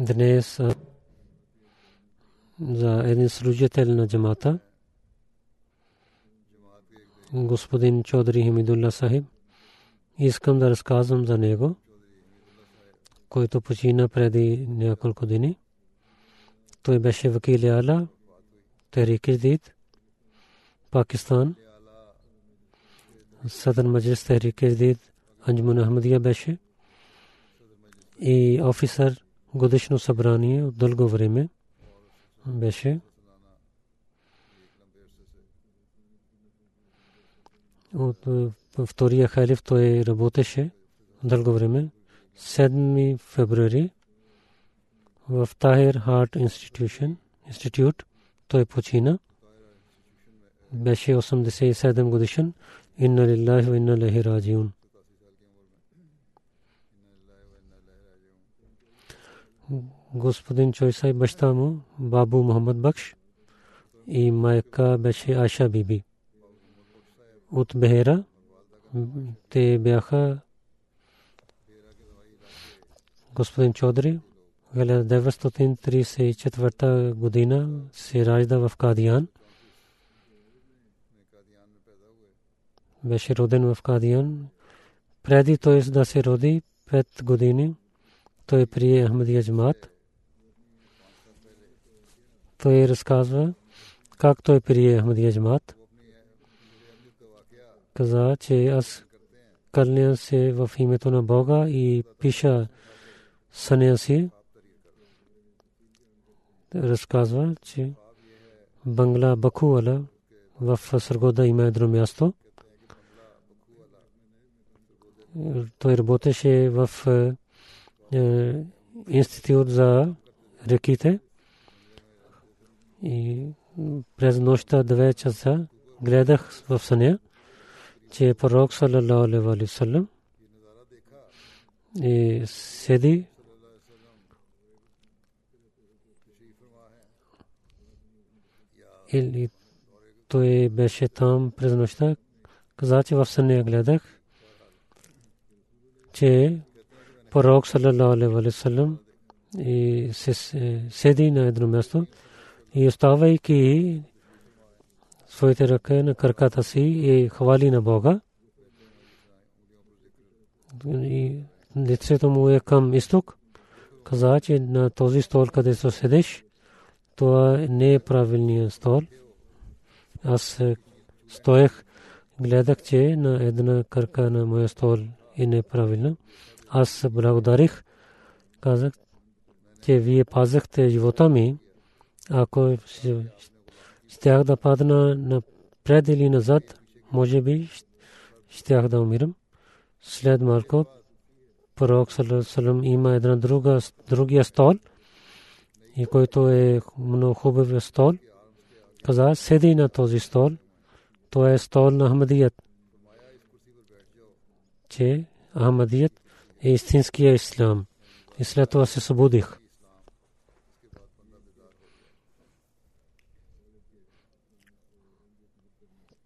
Днес а, за един служител на джамата, господин Чодри Химидулла Сахиб, искам да разказвам за него, който почина преди няколко дни. Той беше вакил Ала, Тарик Дид, Пакистан. Садър Маджлис Тарик Дид, Анджмун Ахмадия беше и офисър годишно събрание от дълго време беше. От втория халиф той работеше дълго време. 7 февруари в Тахир Харт Институт институт той почина. Беше 87 годишен. Инна лиллахи ва инна илайхи раджиун. Господин Чойсай баща му, бабу Мохаммад Бакш и майка беше Аша Биби. От Бехера те бяха господин Чодри 1934 година се ражда в Кадиян. Беше роден в Кадиян. Преди той да се роди 5 години, той прие Ахмадия Джамат. Той разказва как той прие Ахмадия Джамат. Каза, че аз кълня се в името на Бога и пиша съня си. Разказва, че Бангла Бакуала в Саргода има едно място. Той работеше в институт за реките. И през нощта 2 часа гледах в съня, че пророк саллалаху алейхи ва саллям и седи или той беше там през нощта, каза, че в съня гледах, че пророк саллалаху алейхи и се седи на едно място и оставайки своите ръка на краката си и хвали на Бога. И лицето му е към изток. Каза, че на този стол, където седеш, това не е правилният стол. Аз стоех, гледах, че на една кръка на моя стол е неправилна. Аз благодарих. Казах, че вие пазахте живота ми. Ако щях да падна напред или назад, може би щях да умирам. След малко пророк Салам има една друга, другия стол, и който е много хубав стол. Каза, седи на този стол. Това е стол на Ахмадият. Че Ахмадият е истинския ислам. И след това се събудих.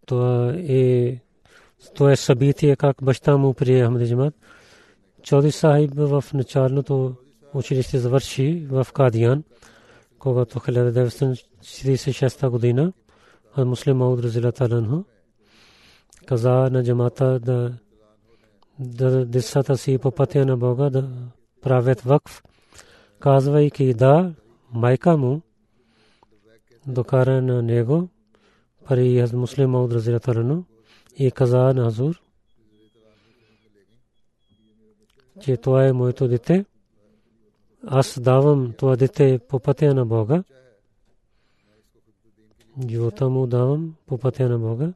Това е то е събитие как баща му прие Ахмед Джамат. Чоди Сахиб в началното училище завърши в Кадиян, когато 1946 година а муслим Мауд Разилаталанху каза на джамата да да децата си по пътя на Бога да правят вакф, казвайки да, майка му докара на него пари аз муслим Мауд Разилаталанху и каза на Азур, че това е моето дете. Аз давам това дете по пътя на Бога. Живота му давам по пътя на Бога.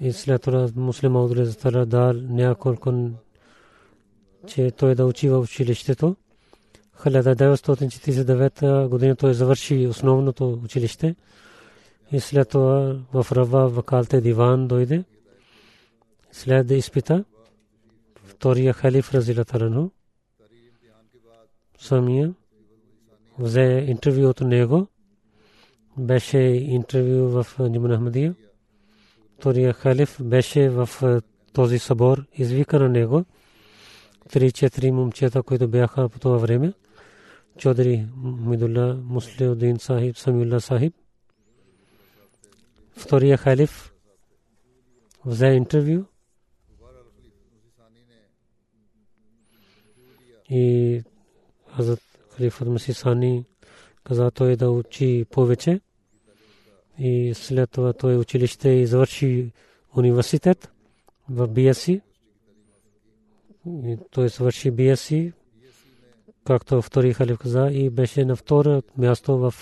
И след това муслима Аудрезатара дал няколко, че той да учи в училището. 1949 година той завърши основното училище. И след това в Рава вакалте диван дойде. След изпита втория халиф Разилатарано самия взе интервю от него. Беше интервю в Ниман Ахмадия. Втория халиф беше в този събор. Извика на него три-четири момчета, които бяха по това време. Чодри Мидулла Муслиудин Сахиб, Самилла Сахиб. Втория халиф взе интервю и Хазрат Халифът Масисани каза той да учи повече и след това той училище и завърши университет в BSc. Той завърши BSc, както втори халиф каза, и беше на второ място в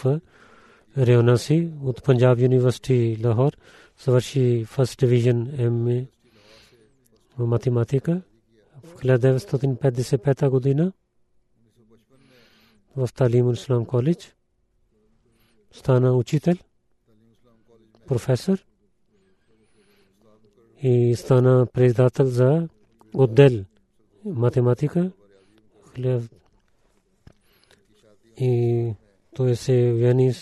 района си от Панджаб Юниверсити Лахор. Завърши First Division MA в математика в 1955 година в Талим Ислам коледж. Стана учител, професор и стана председател за отдел математика. И той се вяни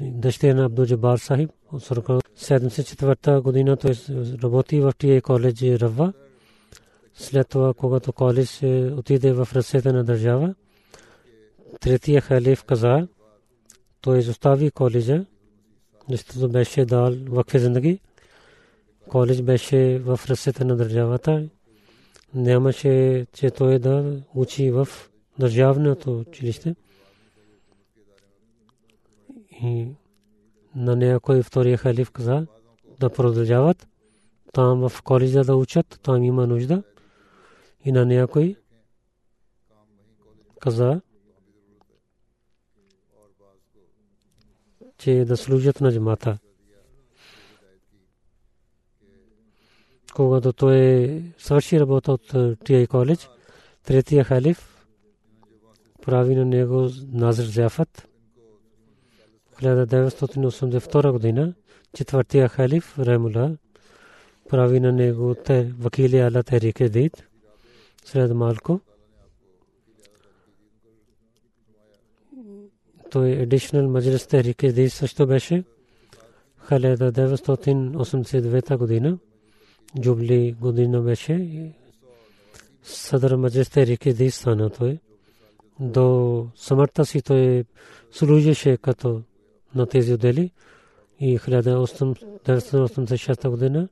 дъщеря на Абдул Джабар Сахиб. 74 година той работи в тия коледж Рава. След това, когато коледж отиде в ръцете на държава, третия халиф каза, той изостави коледжа, защото беше дал вакфе зиндаги. Коледж беше в ръцете на държавата. Нямаше, че той да учи в държавното училище. И на някой втория халиф каза да продължават там в коледжа да учат, там има нужда. И на някой каза, че да служат на джамата. Когато той свърши работа от тия коледж, третия халиф прави на него Назр Зяфат. 1982 година четвъртия халиф Ремула прави на него вакили Ала Терике Дид след малко той additional majlis Tehrik Did също беше? 1989 година. Джубли година беше. Съдър маджлис Tehrik Did стана той. До смъртта си той служеше като на тези отдели. И 1986 година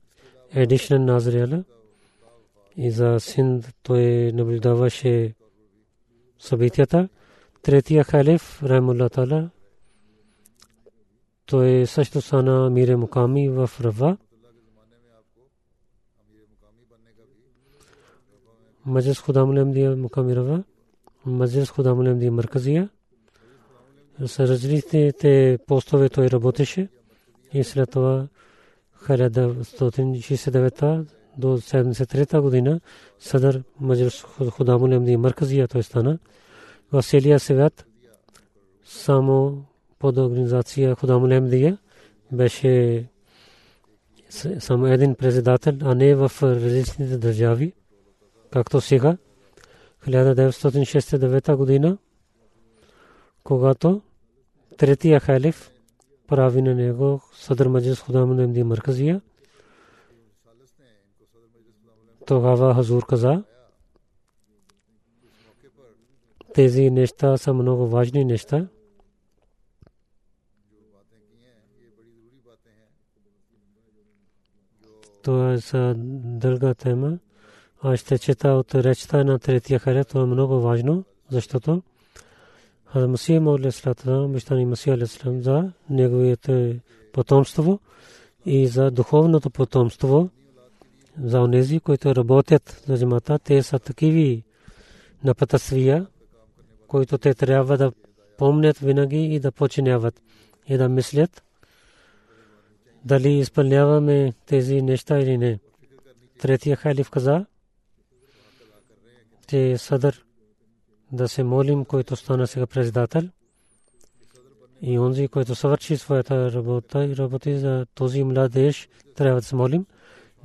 additional Назриала и за Синд той наблюдаваше събитията третия халиф Раймулла Тала той също стана мире муками в Рава. Маджис Худамулем дия муками Рава. Маджис Худамулем дия Марказия. С различните постове той работеше и след това 1969 до 73 година Садър Маджис Худамулем дия Марказия той стана в целия свят само под организация Худамул Дия беше само един председател, а не в различните държави, както сега. 1969 година, когато третия халиф прави на него Садър Маджис Худам Намди Марказия. Тогава Хазур каза, тези неща са много важни неща. Това е дълга тема. Аз ще чета от речта на третия харе. Това е много важно, защото Хазрат Масия Мауле Слата, Миштани Масия Алисалам за неговите потомство и за духовното потомство за онези, които работят за джамата, те са такиви на пътасвия, които те трябва да помнят винаги и да починяват и да мислят дали изпълняваме тези неща или не. Третия халиф каза, че Садър да се молим, който стана сега председател и онзи, който свърши своята работа и работи за този младеж, трябва да се молим.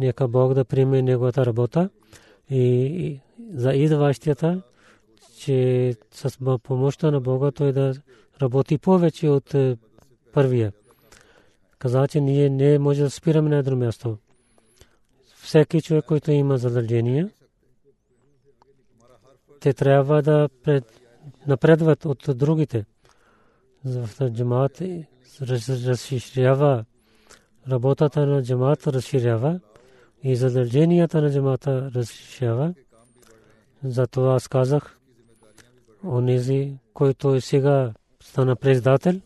Нека Бог да приеме неговата работа и за идващията, че с помощта на Бога той да работи повече от е, първия. Каза, че ние не може да спираме на едно място. Всеки човек, който има задължения, те трябва да напредват от другите. В джамаат разширява работата на джамаат разширява и задълженията на джамаата разширява. Затова аз казах, онези, който е сега стана председател,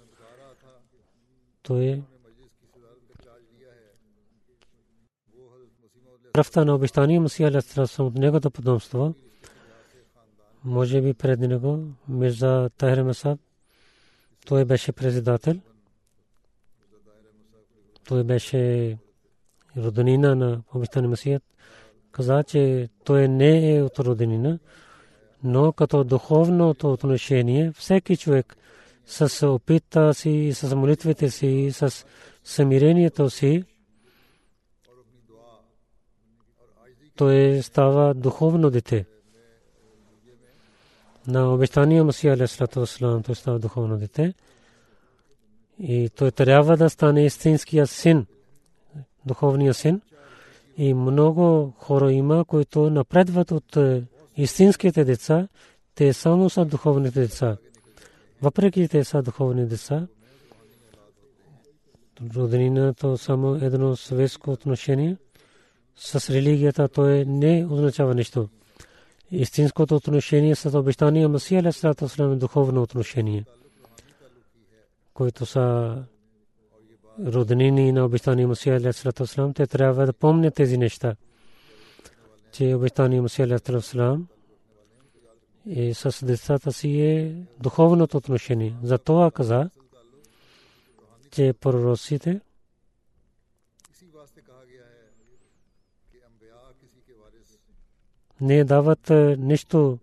той е кръвта на обещание Масия Алейхиссалам от неговото потомство може би пред него Мирза Тахир Масаб той беше председател. Той беше роднина на обещания Масия. Каза, че той не е от роднина, но като духовното отношение всеки човек с опита си, с молитвите си, с самирението си, той става духовно дете на обещания Масия Алейхиссалату Вассалам, той става духовно дете. И той трябва да стане истинския син, духовния син. И много хора има, които напредват от е, истинските деца, те само са духовните деца. Въпреки те са духовни деца, роднината само едно светско отношение с религията, той не означава нищо. Истинското отношение с обещания Масия Алейхиссалату Вассалам духовно отношение, които са роднини на обещания Масия Вассалам, те трябва да помнят тези неща, че обещания Масия Алейхиссалату Вассалам и с децата си е духовното отношение. За това каза, че пророците не дават нищо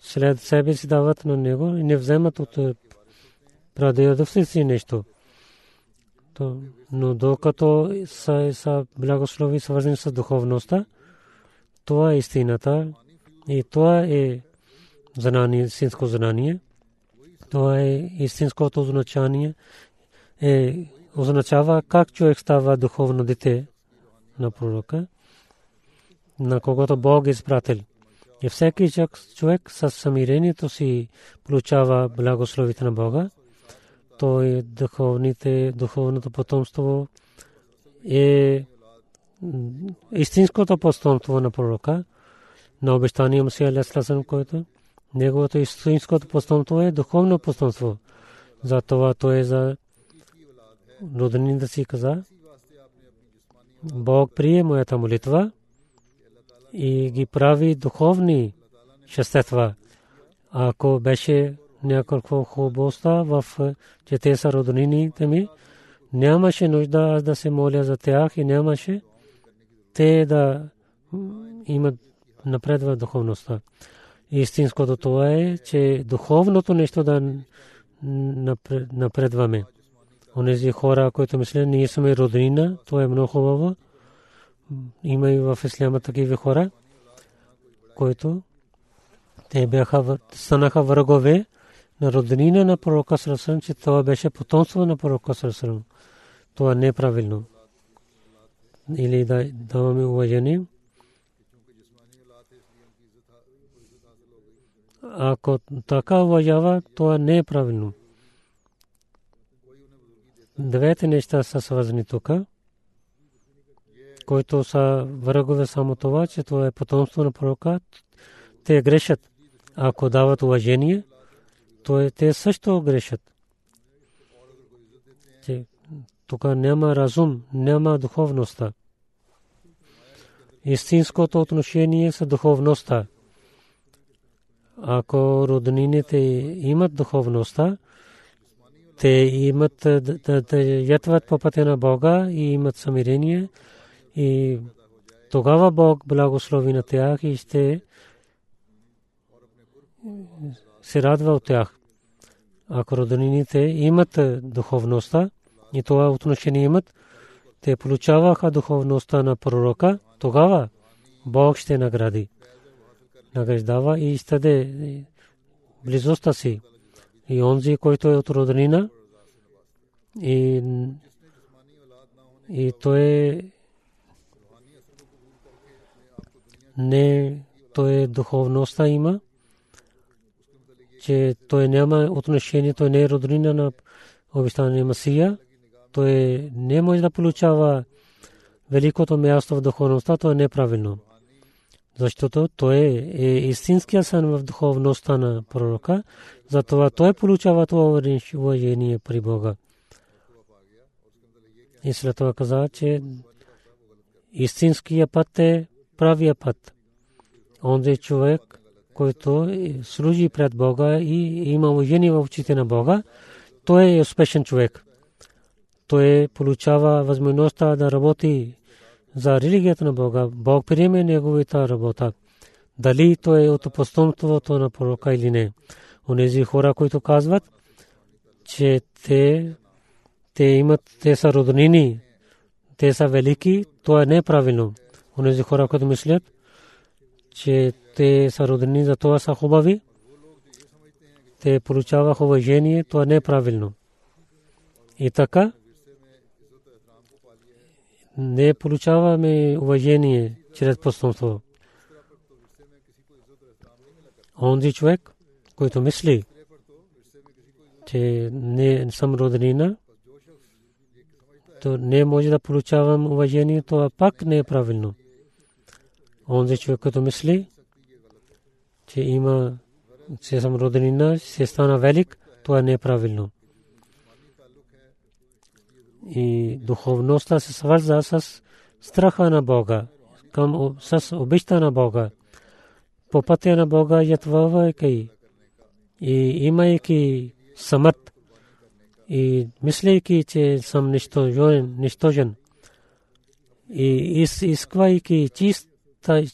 след себе си дават на него и не вземат от прадедовци си нещо. Но докато са, са благослови свързани с духовността, това е истината и това е знание, истинско знание. Това е истинското означание. Е, означава как човек става духовно дете на пророка, на когото Бог е изпратил. И всеки човек с самирението си получава благословите на Бога. Той духовните, духовното потомство е истинското потомство на пророка, на обещания Масия Алейхиссалам, който неговото истинското потомство е духовно потомство. Затова той е за роднините си каза, Бог прие моята молитва и ги прави духовни щастества. Ако беше няколко хубоста в че те са роднините ми, нямаше нужда аз да се моля за тях и нямаше те да имат напредва духовността. Истинското това е, че духовното нещо да напредваме онези хора, които мислят, ние сме роднина, това е много хубаво. Има и в исляма такива хора, които те бяха станаха врагове на роднина на пророка Сарасалам, че това беше потомство на пророка Сарасалам. Това не е правилно. Или да даваме уважение. Ако така уважава, това не е правилно. Двете неща са свързани тук, които са врагове само това, че това е потомство на пророка. Те грешат. Ако дават уважение, то те също грешат. Тук няма разум, няма духовността. Истинското отношение с духовността. Ако роднините имат духовността, те имат да ятват по пътя на Бога и имат самирение и тогава Бог благослови на тях и ще се радва от тях. Ако роднините имат духовността и това отношение имат, те получаваха духовността на пророка, тогава Бог ще награди. Награждава и изтаде близостта си. И онзи, който е от роднина, и, и той не той духовността има, че той няма отношение, той не е роднина на обещания Масия, той не може да получава великото място в духовността, то е неправилно. Защото той е истинския сън в духовността на пророка, затова той получава това уважение при Бога. И след това каза, че истинския път е правия път. Онзи човек, който служи пред Бога и има уважение в очите на Бога, той е успешен човек. Той получава възможността да работи за религията на Бога. Бог приеме неговата работа. Дали той е от постомството на пророка или не. Онези хора, които казват, че те, те имат, те са роднини, те са велики, не е правилно. Онези хора, които мислят, че те са роднини, за това са хубави, те получаваха уважение, това не е правилно. И така, не получаваме уважение чрез постомство. Онзи човек, който мисли, че не съм роднина, то не може да получавам уважение, то пак не е правилно. Онзи човек, който мисли, че има, че съм роднина, се стана велик, това е правилно и духовността се свърза с страха на Бога, към, с обичта на Бога. По пътя на Бога ятвавайки и имайки самът и мислейки, че съм нищожен, нищожен и изисквайки чист,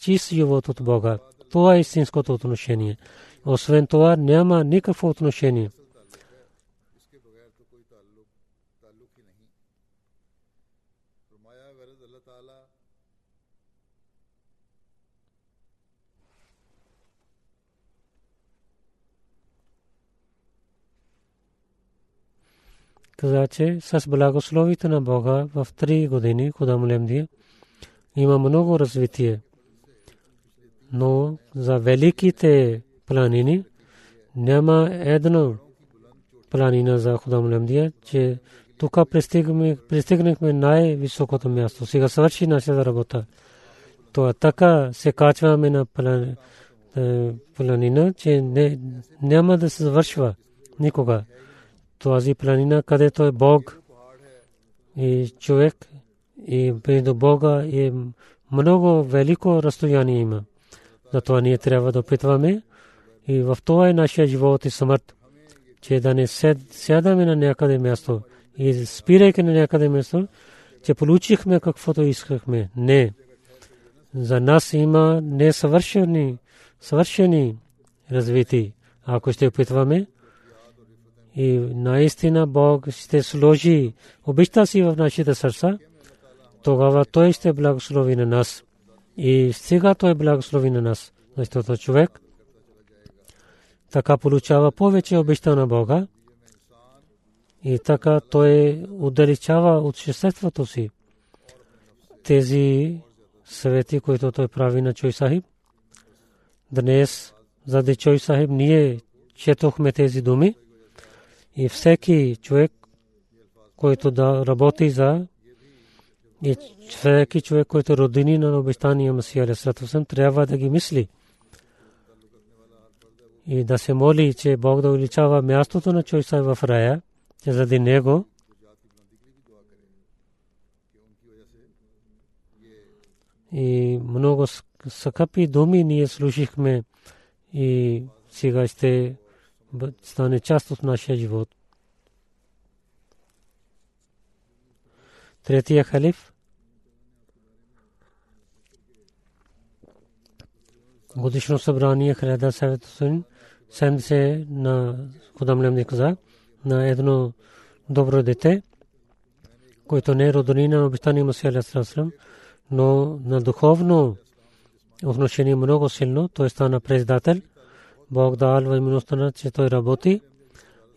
чист живот от Бога. Това е истинското отношение. Освен това няма никакво отношение. каза, че с благословите на Бога в три години, куда Мулемдия, има много развитие. Но за великите планини няма едно планина за Худамулемдия, че тук пристигнахме най-високото място. Сега свърши нашата работа. То така се качваме на планина, че няма да се завършва никога тази планина, където е Бог и човек и между Бога е много велико разстояние има. Затова ние трябва да опитваме и в това е нашия живот и смърт, че да не сядаме на някъде място и спирайки на някъде място, че получихме каквото искахме. Не. За нас има несъвършени съвършени развити. Ако ще опитваме, и наистина Бог ще сложи обичта си в нашите сърца, тогава Той ще благослови на нас. И сега Той благослови на нас, защото човек. Така получава повече обеща на Бога. И така той удалечава от обществото си тези съвети, които той прави на Чой Сахиб. Днес, за Чой Сахиб, ние четохме тези думи. И всеки човек, който да работи за и всеки човек, който е родини на обещания Масия Алисратусам, трябва да ги мисли и да се моли, че Бог да увеличава мястото на човека в рая, че заради него и много скъпи думи ние слушахме и сега ще стане част от нашия живот. Третия халиф годишно събрание Хреда Съветосин се на Худам Лемни каза на едно добро дете, което не е родонина на обещания Масия Алисалам, но на духовно отношение много силно. Той стана председател. Бог дал възможността, че той работи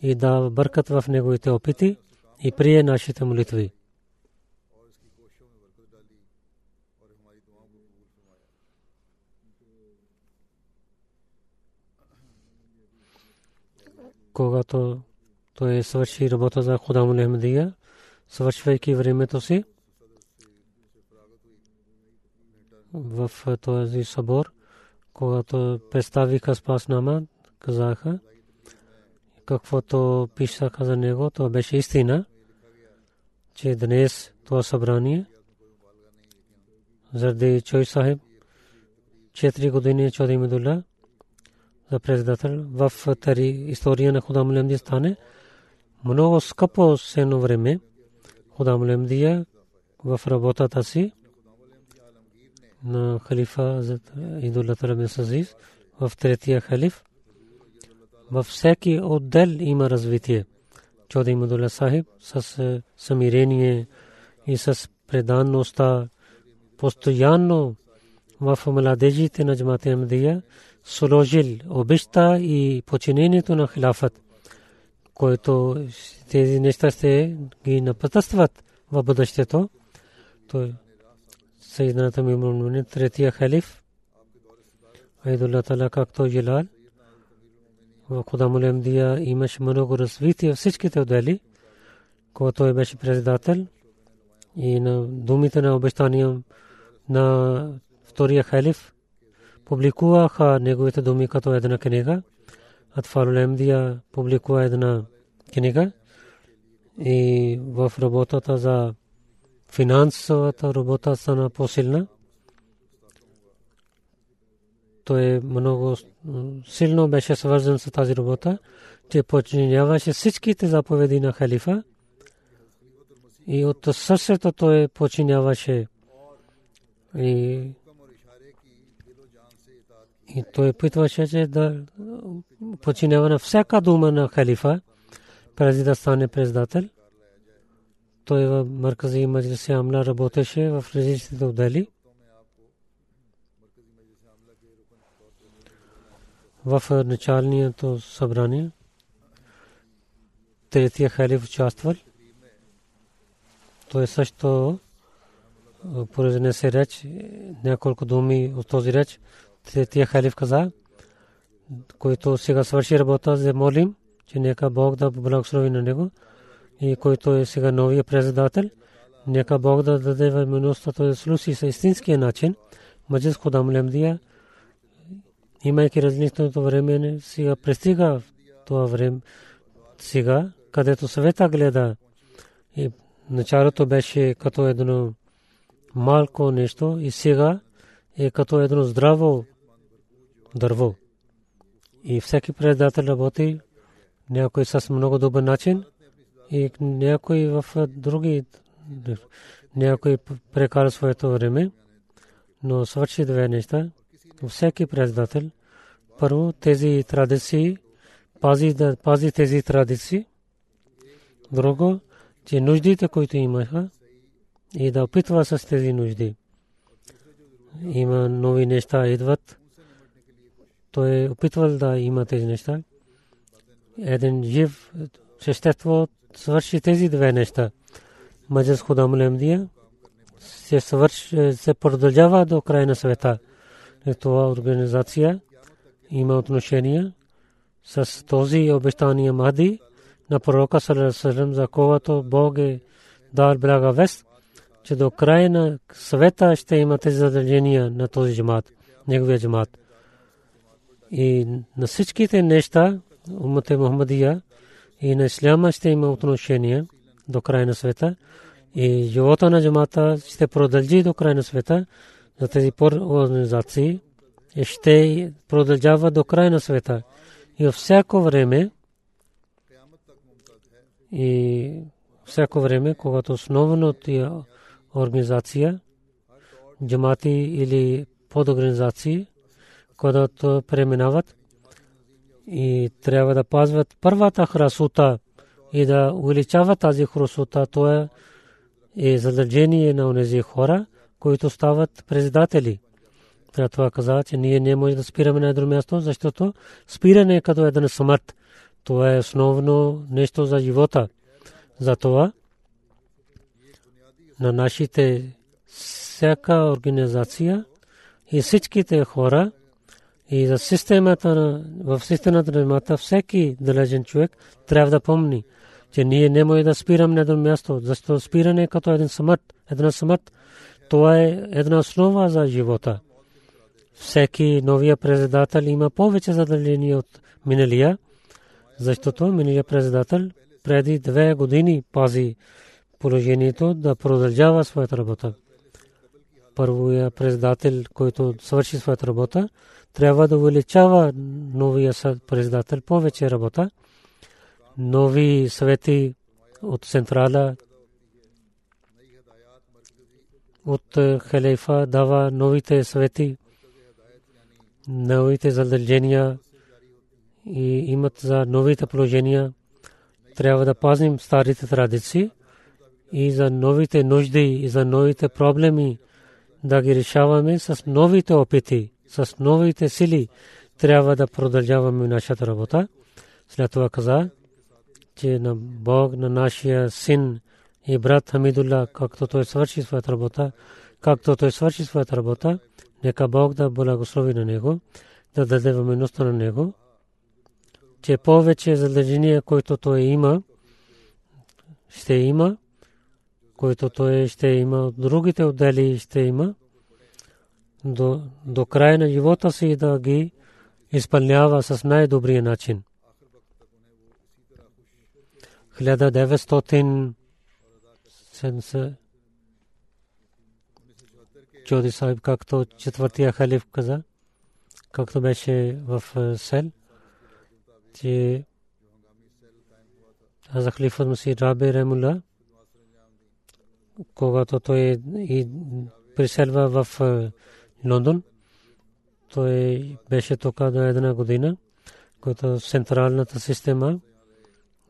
и да бъркат в неговите опити и прие нашите молитви. Когато той свърши работа за Худам Ахмадия, свършвайки времето си в този събор, когато представиха спаснама, казаха, каквото писаха за него, то беше истина, че днес това събрание, заради Чой Сахиб, 4 години Чоди Медула, за председател в тари история на Худам Лемди стане много скъпо сено време. Худам Лемдия в работата си на халифа Идулат Рабин Сазиз в третия халиф. Във всеки отдел има развитие. Чоди Мадула Сахиб с самирение и с преданността постоянно в младежите на Джамата Амдия сложил обеща и починението на хилафът, който тези неща ще ги напътстват в бъдещето. Той Сайдната Мимрун третия халиф Айдулла Тала както желал в Кудамул Дия имаше много развитие всичките отдели, когато той беше председател и на думите на обещания на втория халиф публикуваха неговите думи като една книга. Атфалул Емдия публикува една книга и в работата за финансовата работа стана по-силна. Той много силно беше свързан с тази работа, че подчиняваше всичките заповеди на халифа и от сърцето той подчиняваше и и той питваше, че да починява на всяка дума на халифа, преди да стане председател. Той в Маркази Маджлиси Амла работеше в различните отдели. В началното събрание третия халиф участвал. Той също произнесе реч, няколко думи от този реч третия халиф каза, който сега свърши работа, за молим, че нека Бог да благослови на него и който е сега новия председател, нека Бог да даде възможността да слуши с истинския начин. Маджис Худам Лемдия, имайки различното време, сега пристига това време, сега, където света гледа и началото беше като едно малко нещо и сега е като едно здраво дърво. И всеки председател работи някой с много добър начин и някой в други някой прекара своето време, но свърши две неща. Всеки председател първо тези традиции пази, да пази тези традиции. Друго, че нуждите, които имаха, и да опитва с тези нужди. Има нови неща идват той е опитвал да има тези неща. Един жив същество свърши тези две неща. Маджас Худам Лемдия се, свърш, се продължава до края на света. Това организация има отношение с този обещания Мади на пророка Салерасалем, за когото Бог е дал блага вест, че до края на света ще има тези задължения на този джамат, неговия джамат. И на всичките неща, умата Мухаммадия и на Исляма ще има отношение до края на света. И живота на джамата ще продължи до края на света за тези организации и ще продължава до края на света. И всяко време и всяко време, когато основно тия организация, джамати или подорганизации, когато преминават и трябва да пазват първата храсута и да увеличават тази храсута, то е, задължение на тези хора, които стават председатели. Трябва това каза, че ние не можем да спираме на едно място, защото спиране е като една смърт. Това е основно нещо за живота. Затова на нашите всяка организация и всичките хора и за системата в системата на имата всеки далечен човек трябва да помни, че ние не може да спираме на едно място, защото спиране е като един смърт, една смърт. Това е една основа за живота. Всеки новия председател има повече задължения от миналия, защото миналия председател преди две години пази положението да продължава своята работа. Първия председател, който свърши своята работа, трябва да увеличава новия председател повече работа. Нови съвети от централа от халифа дава новите съвети, новите задължения и имат за новите положения. Трябва да пазим старите традиции и за новите нужди и за новите проблеми да ги решаваме с новите опити, с новите сили. Трябва да продължаваме нашата работа. След това каза, че на Бог, на нашия син и брат Хамидулла, както той свърши своята работа, както той свърши своята работа, нека Бог да благослови на него, да даде възможността на него, че повече задължения, които той има, ще има който той ще има, другите отдели ще има, до, до края на живота си да ги изпълнява с най-добрия начин. 1970 Чоди Сахиб, както четвъртия халиф каза, както беше в сел, че Аза халифа Мусир Раби Ремула когато той и приселва в Лондон. Той беше тук до една година, когато централната система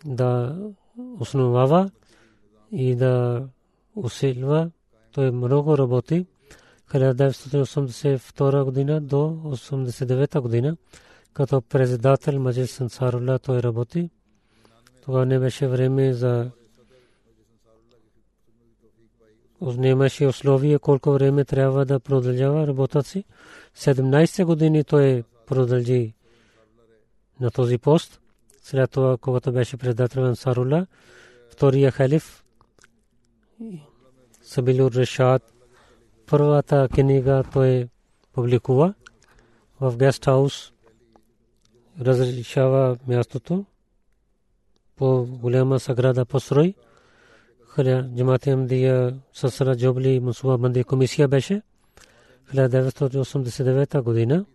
да основава и да усилва. Той много работи. 1982 година до 1989 година, като председател Маджис Сансарула той работи. Това не беше време за нямаше условия колко време трябва да продължава работата си. 17 години той продължи на този пост. След това, когато беше председател на Сарула, втория халиф Сабилур Решад, първата книга той публикува в гест хаус, разрешава мястото по голяма саграда построй джамат Ахмадия Сасара Джобли Мусуа Банди комисия беше 1989 година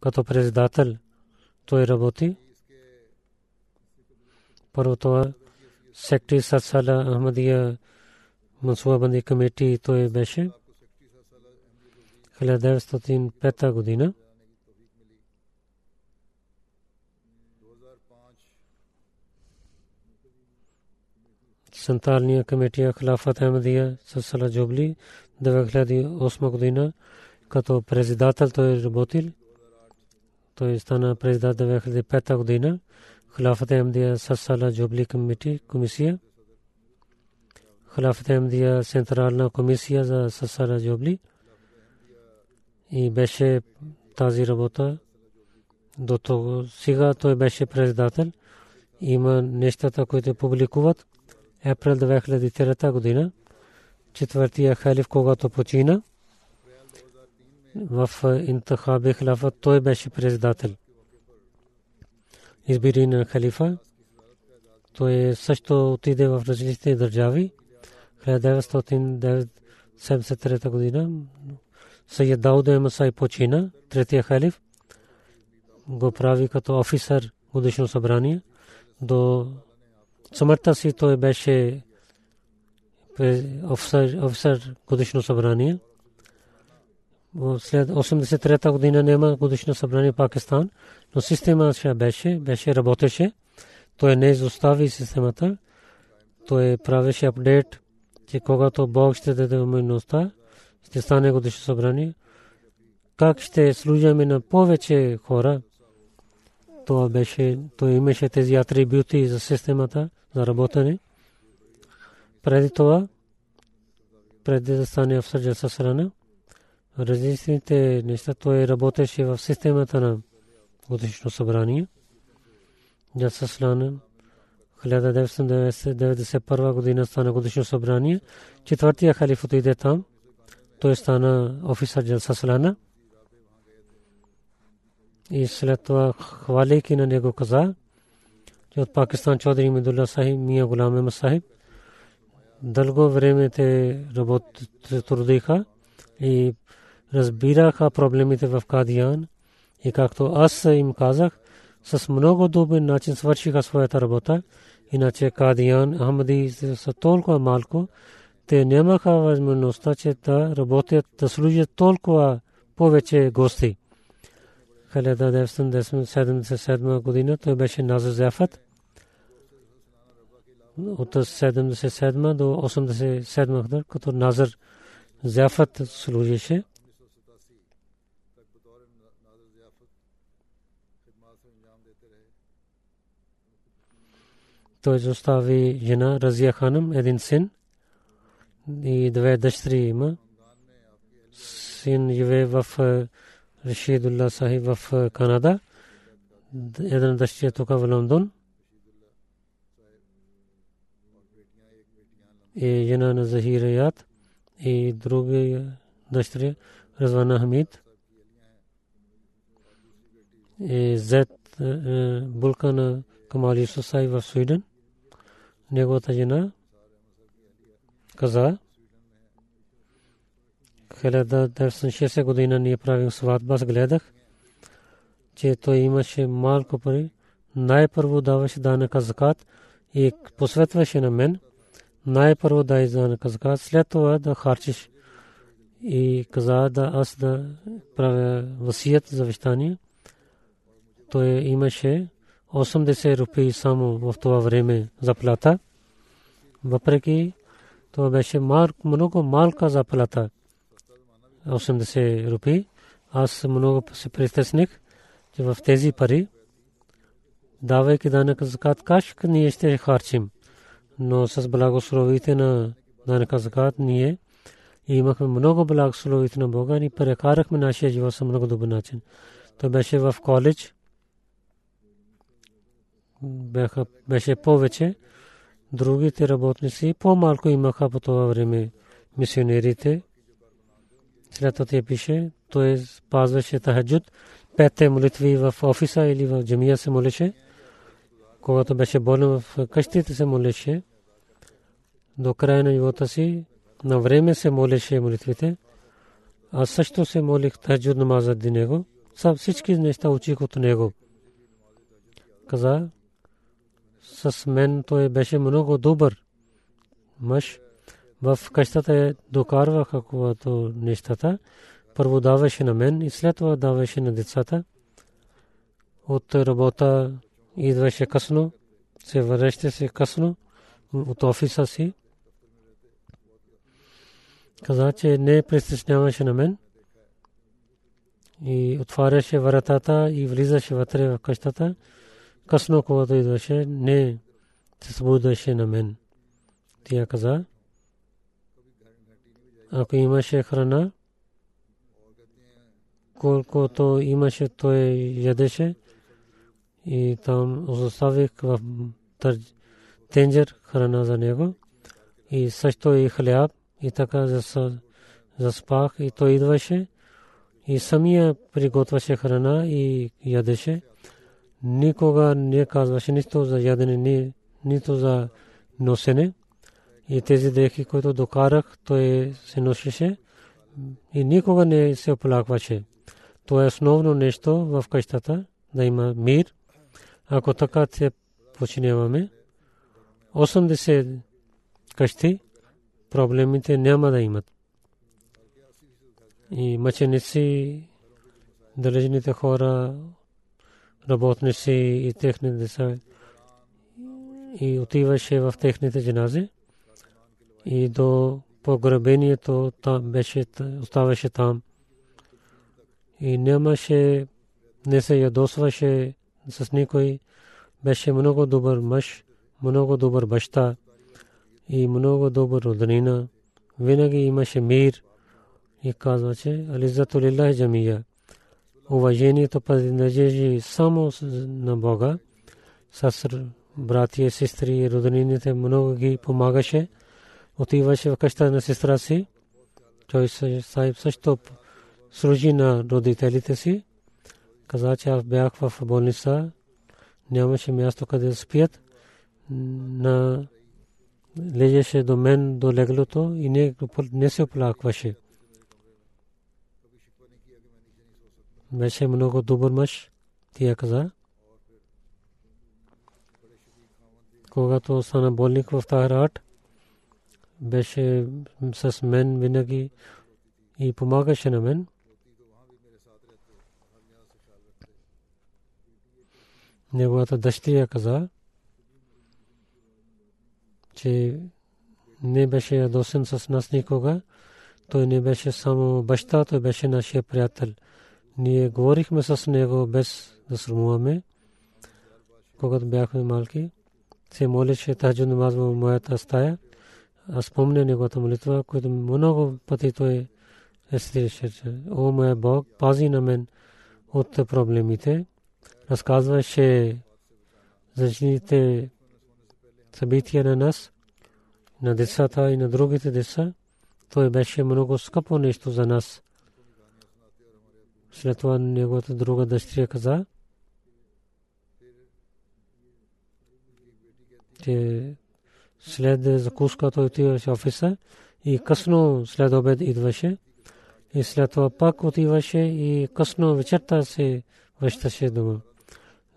като председател той работи. Първо това сектори Сасала Ахмадия Мансуа Банди комити той беше 1905 година. Централния комитет Хилафат Ахмадия Сасала Джобли 2008 година като председател той работил. Той стана президент 2005 година. Хилафът Ахмадия Сасала Джубли комити комисия. Хилафът Ахмадия централна комисия за Сасала Джубли. И беше тази работа до сега той беше председател. Има нещата, които публикуват. Април 2003 година, четвъртия халиф, когато почина, в интахаби хилафа той беше председател. Избири на халифа. Той също отиде в различни държави. 1973 година Сайед Дауд Масай почина, третия халиф го прави като офисър годишно събрание. До смъртта си той беше офисър годишно събрание. След 83-та година няма годишно събрание в Пакистан, но система беше, беше работеше. Той не изостави системата. Той правеше апдейт, че когато Бог ще даде умността, ще стане годишно събрание. Как ще служаме на повече хора? Това беше, той имаше тези атрибути за системата, за. Преди това, преди да стане в Джалса Сарана, различните неща, той работеше в системата на годишно събрание. Джалса Сарана 1991 година стана годишно събрание. Четвъртия халиф отиде там. Той стана офисър Джалса Салана и след това хвалейки на него каза, че от Пакистан Чодри Мидулла Сахиб, Мия Гулам Сахиб, дълго време те трудиха и разбираха проблемите в Кадиян и както аз им казах, с много добър начин свършиха своята работа. Иначе Кадиян, Ахмади са толкова малко, те нямаха възможността, че да работят, да служат толкова повече гости. 1977 година той беше Назар Зафат. От 77 до 87 година, като Назар Зафат служеше. Той застави жена Разия Ханам, един син и две дъщери има. Син живее в Рашидулlah Сахиб в Канада. Една дъщеря тук в Лондон. И жена на Захир Ят и други дъщеря Развана Хамид. И Зет Булка на Камали Сусай в Свиден. Неговата жена каза, 1960 година ние правим сватба, аз гледах, че той имаше малко пари. Най-първо даваше данъка закат и посветваше на мен. Най-първо дай данъка закат, след това да харчиш. И каза да аз да правя васият за вещание. Той имаше 80 рупии само в това време заплата. Въпреки това беше много малка заплата. 80 рупи. Аз много се притесних, че в тези пари, давайки данък закат каш, ние ще харчим. Но с благословите на данък закат ние имахме много благословите на Бога и прекарахме нашия живот с много добър начин. Той беше в коледж, беше повече, другите работници по-малко имаха по това време мисионерите, след това пише, той спазваше тахаджуд, петте молитви в офиса или в джамия се молеше. Когато беше болен в къщите се молеше. До края на живота си на време се молеше молитвите. Аз също се молих тахаджуд намаза до него. Са всички неща учих от него. Каза, с мен той беше много добър мъж в къщата докарваха когато нещата. Първо даваше на мен и след това даваше на децата. От работа идваше късно, се връщаше се късно от офиса си. Каза, че не притесняваше на мен. и отваряше вратата и влизаше вътре в къщата. Късно, когато идваше, не се събуждаше на мен. Тя каза, ако имаше храна, колкото имаше, той ядеше и там оставих в тенджер храна за него и също и хляб и така заспах и той идваше и самия приготвяше храна и ядеше. Никога не казваше нищо за ядене, нито за носене. И тези дрехи, които докарах, той се носеше и никога не се оплакваше. То е основно нещо в къщата, да има мир. Ако така се починяваме, 80 къщи, проблемите няма да имат. И мъченици, далечните хора, работници и техни деца. И отиваше в техните джанази. И до погребението там беше, оставаше там. И нямаше, не се ядосваше с никой. Беше много добър мъж, много добър баща и много добър роднина. Винаги имаше мир и казва, че Ализату Лилlah Джамия. Уважението принадлежи само на Бога. С братия, сестри и роднините много ги помагаше. Отиваше в къща на сестра си. Той също служи на родителите си. Каза, че аз бях в болница. Нямаше място къде да спият. На лежеше до мен, до леглото и не, не се оплакваше. беше много добър мъж, тия каза. Когато стана болник в Тахрат, беше с мен винаги и помагаше на мен. Неговата дъщеря каза, че не беше ядосен с нас никога. Той не беше само баща, той беше нашия приятел. Ние говорихме с него без да срамуваме. Когато бяхме малки, се молеше таджу намаз в моята стая. Аз спомня неговата молитва, която много пъти той естиреше. О, моя Бог, пази на мен от проблемите. Разказваше за жените събития на нас, на децата и на другите деца. Той беше много скъпо нещо за нас. След това неговата друга дъщеря каза, че след закуска той отиваше в офиса и късно след обед идваше. И след това пак отиваше и късно вечерта се връщаше дома.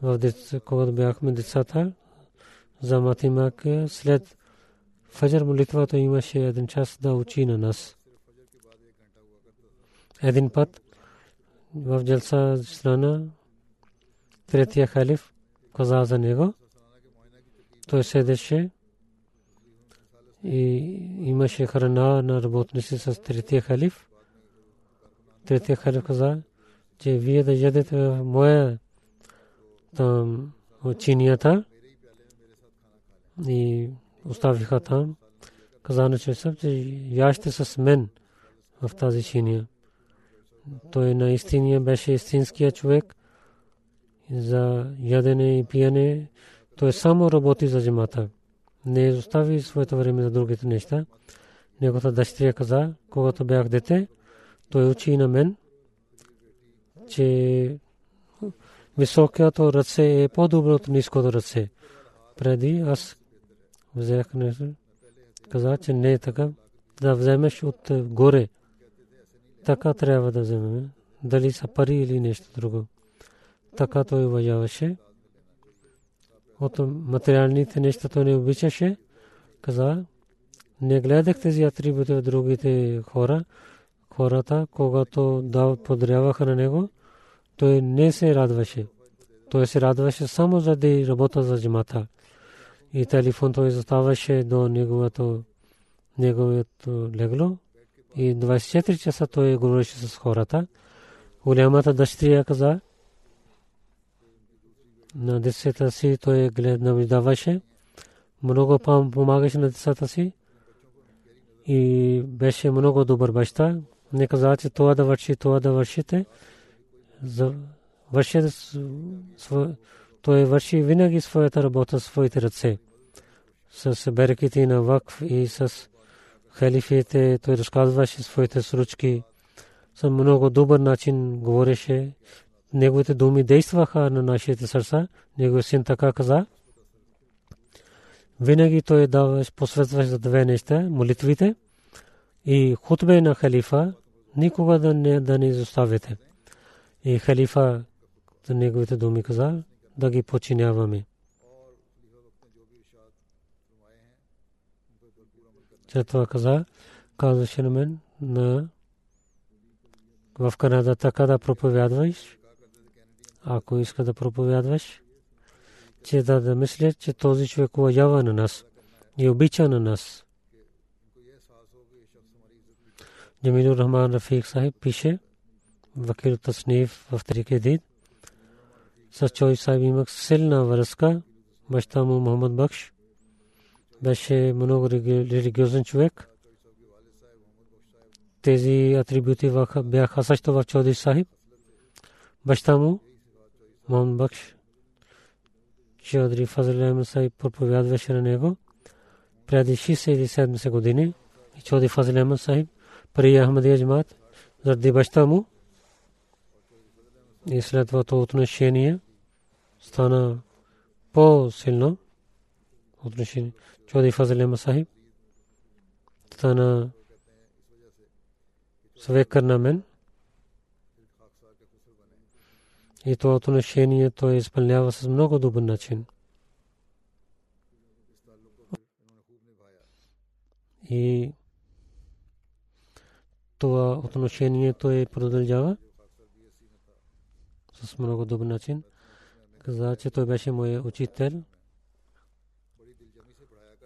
В деца, когато бяхме децата, за математика, след фаджар молитвата имаше един час да учи на нас. Един път в джалса страна третия халиф каза за него. Той седеше и имаше храна на работници с третия халиф. Третия халиф каза, че вие да ядете моя там чинията и оставиха там. Каза на човек, че яще с мен в тази чиния. Той наистина беше истинския човек за ядене и пиене. Той само работи за джамата. Не изостави своето време за другите неща. Неговата дъщеря каза, когато бях дете, той учи на мен, че високото ръце е по-добро от ниското ръце. Преди аз взех нещо, каза, че не е така, да вземеш от горе така трябва да вземем. Дали са пари или нещо друго. Така той уважаваше. От материалните неща той не обичаше. Каза, не гледах тези атрибути от другите хора. Хората, когато да подряваха на него, той не се радваше. Той се радваше само заради работа за джамата. И телефон той заставаше до неговото неговото легло и 24 часа той говореше с хората. голямата дъщеря каза, на децата си той глед наблюдаваше, много помагаше на децата си и беше много добър баща. Не каза, че това да върши, това да вършите. Върши, той върши винаги своята работа, своите ръце. С береките на вакф и с халифите, той разказваше своите сручки. С много добър начин говореше. Неговите думи действаха на нашите сърца. Неговият син така каза. Винаги той даваше посветваше за две неща. Молитвите и хутбе на халифа. Никога да не, да не изоставите. И халифа за неговите думи каза да ги починяваме. След това каза, казваше на мен на в Канада така да проповядваш, ако иска да проповядваш, че да, да мисля, че този човек уважава на нас и обича на нас. Джамилур Рахман Рафик Сахиб пише, вакил Тасниф в Трикедид, с Чой Сахиб имах силна връзка, баща му Мохаммад Бакш, беше много религиозен човек. Тези атрибути бяха също в Чоди Сахиб. Баща му, Мон Бакш, Чодри Фазл Ахмед Сахиб проповядваше на него преди 60-70 години. Чодри Фазл Ахмед Сахиб при Ахмадия Джамат заради баща му и след това отношение стана по-силно отношение. Чоди Фазл Ахмед Сахиб стана свекър на мен. И това отношение той изпълнява с много добър начин. И това отношение той продължава с много добър начин. Каза, че той беше мой учител.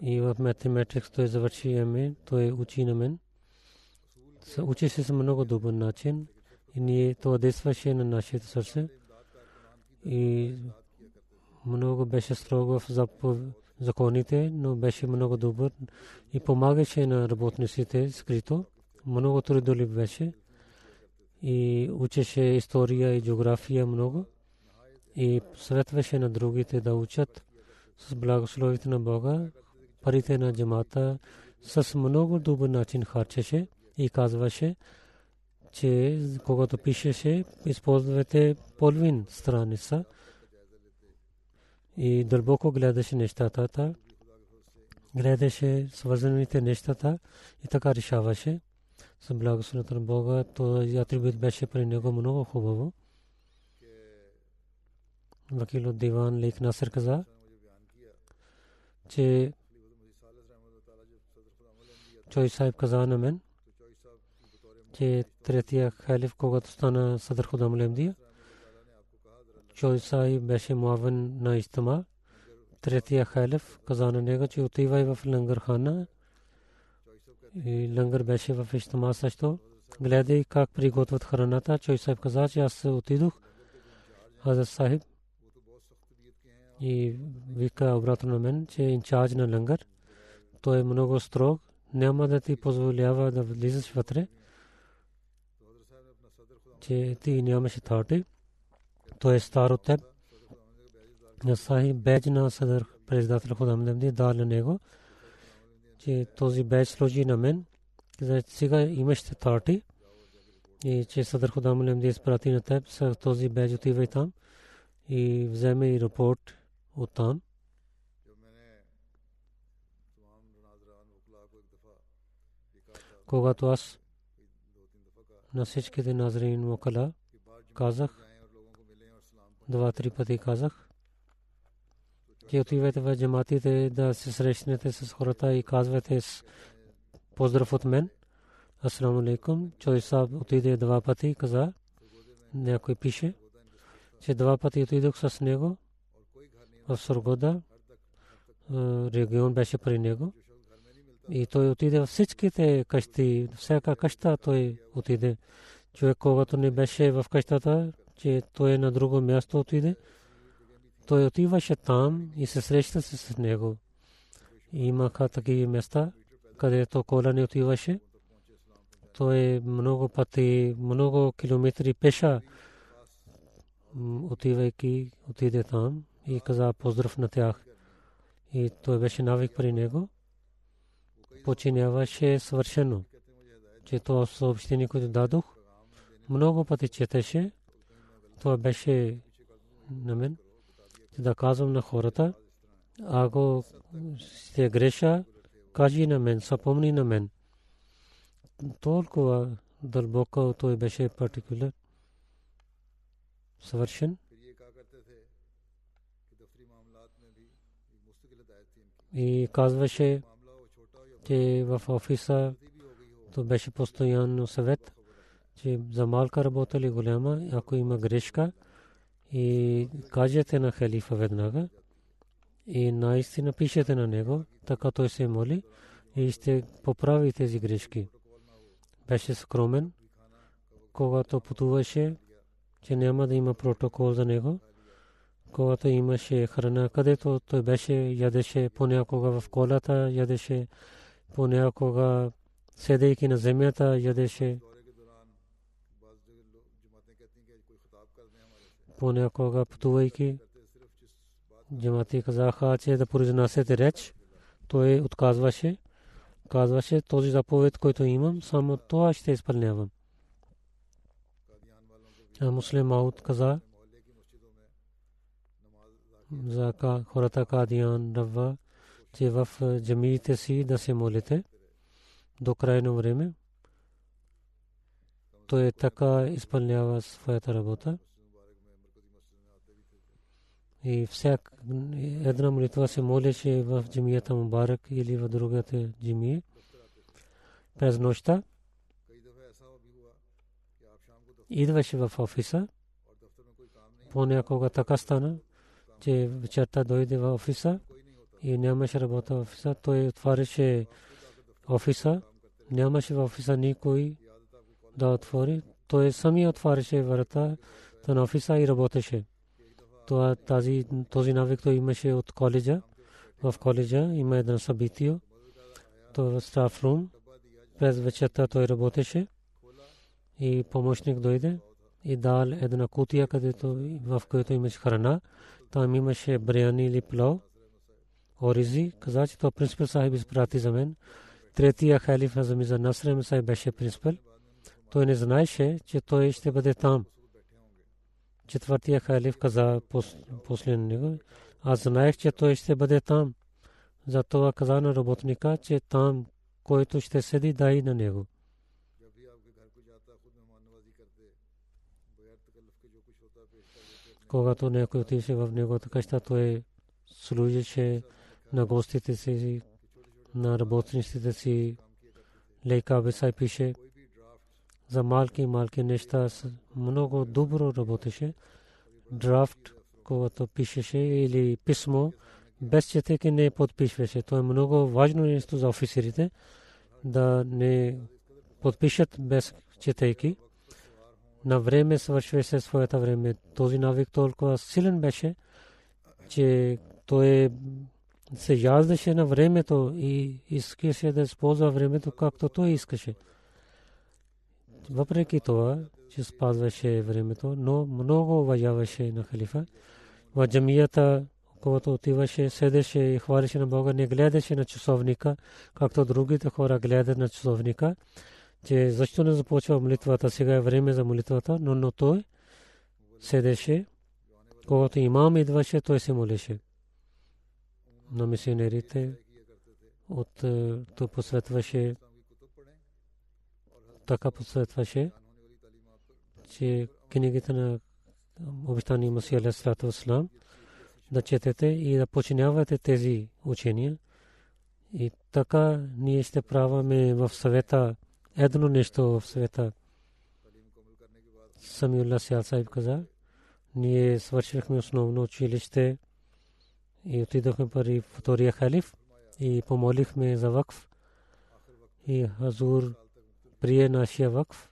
И в математикс той завърши МЕ, той учи на мен. Учи се с много добър начин. И ние това действаше на нашите сърце и много беше строго в законите, но беше много добър и помагаше на работниците скрито. Много трудолив беше и учеше история и география много и съветваше на другите да учат с благословите на Бога, парите на джамата с много добър начин харчеше и казваше, че когато пишеше, използвате половин страница и дълбоко гледаше нещата, гледаше свързаните нещата и така решаваше. С благословението на Бога, то атрибут беше при него много хубаво. Вакил от Диван Лейк Насер каза, че Чой Сайб каза на мен, че третия халиф, когато стана Садър Худам Лемдия, Чой Сай беше муавен на Истама. Третия халиф каза на него, че отивай в Лангър хана. И Лангър беше в Истама също. Гледай как приготвят храната. Чой Сайб каза, че аз отидох. Хазар Сахиб и вика обратно на мен, че е инчарж на Лангър. Той е много строг. Няма да ти позволява да влизаш вътре че ти нямаш тарти. То е стар от теб. Насахи беж на съдър председател Худам Демди дал на него, че този беж сложи на мен. За сега имаш тарти. И че съдър Худам Демди изпрати на теб с този беж отивай там и вземе и репорт от там. Когато аз на всичките назрин мокала казах, два-три пъти казах, че отивате в джаматите да се срещнете с хората и казвате поздрав от мен. Асаламу алейкум. Чой саб отиде два пъти каза, някой пише, че два пъти отидох с него в Сургода, регион беше при него. И той отиде във всичките къщи, всяка къща той отиде. човек, когато не беше в къщата, че той е на друго място отиде, той отиваше там и се среща с него. Имаха такива места, където кола не отиваше. Той много пъти, много километри пеша отивайки, отиде там и каза поздрав на тях. И той беше навик при него. Починяваше съвършено, че това съобщение, което дадох, много пъти четеше. Това беше на мен. Да казвам на хората, ако ще греша, кажи на мен, съпомни на мен. Толкова дълбоко той беше партикулер съвършен. И казваше, че в офиса то беше постоянно съвет, че за малка работа ли голяма, ако има грешка, и кажете на халифа веднага, и наистина пишете на него, така той се моли и ще поправи тези грешки. Беше скромен, когато пътуваше че няма да има протокол за него. Когато имаше храна, където той беше, ядеше понякога в колата, ядеше понякога седейки на земята, ядеше понякога пътувайки. Джамати казаха, че да произнасяте реч. Той отказваше. Казваше, този заповед, който имам, само това ще изпълнявам. Муслим Маут каза за хората Кадиян Рава, че в джамиите си да се молите до крайно време. Той така изпълнява своята работа. И всяк една молитва се молеше в джамията Мубарак или в другата джамия през нощта. идваше в офиса. Понякога така стана, че вечерта дойде в офиса и нямаше работа в офиса. Той отваряше офиса. Нямаше в офиса никой да отвори. Той сами отваряше врата на офиса и работеше. Това тази, този навик той имаше от коледжа. В коледжа има едно събитие. Той в стаф рум. През вечерта той работеше и помощник дойде и дал една кутия, където, в която имаше храна. Там имаше бриани или плов. Оризи каза, че това принципал сахиб изпрати за мен. Третия халиф на Замиза Насрем беше принципал. Той не знаеше, че той ще бъде там. Четвъртия халиф каза после него. Аз знаех, че той ще бъде там. Затова каза на работника, че там, който ще седи, дай на него. когато някой отише в неговата къща, той служеше на гостите си, на работниците си, лейка пише за малки малки неща. Много добро работеше. Драфт, когато пишеше или писмо, без четеки не подписваше. То е много важно нещо за офицерите да не подпишат без четейки на време свършваше своята време. Този навик толкова силен беше, че той се яздеше на времето и искаше да използва времето както той искаше. Въпреки това, че спазваше времето, но много уважаваше на халифа. В джамията, когато отиваше, седеше и хвалеше на Бога, не гледаше на часовника, както другите хора гледат на часовника че защо не започва молитвата, сега е време за молитвата, но, но той седеше, когато имам идваше, той се молеше. На мисионерите от е, то посветваше така посветваше, че книгите на обещани Масия Алейхиссалату Вассалам да четете и да починявате тези учения. И така ние ще праваме в съвета едно нещо в света. Самиулла Сял Сайб каза, ние свършихме основно училище и отидохме пари втория халиф и помолихме за вакф. И Хазур прие нашия вакф.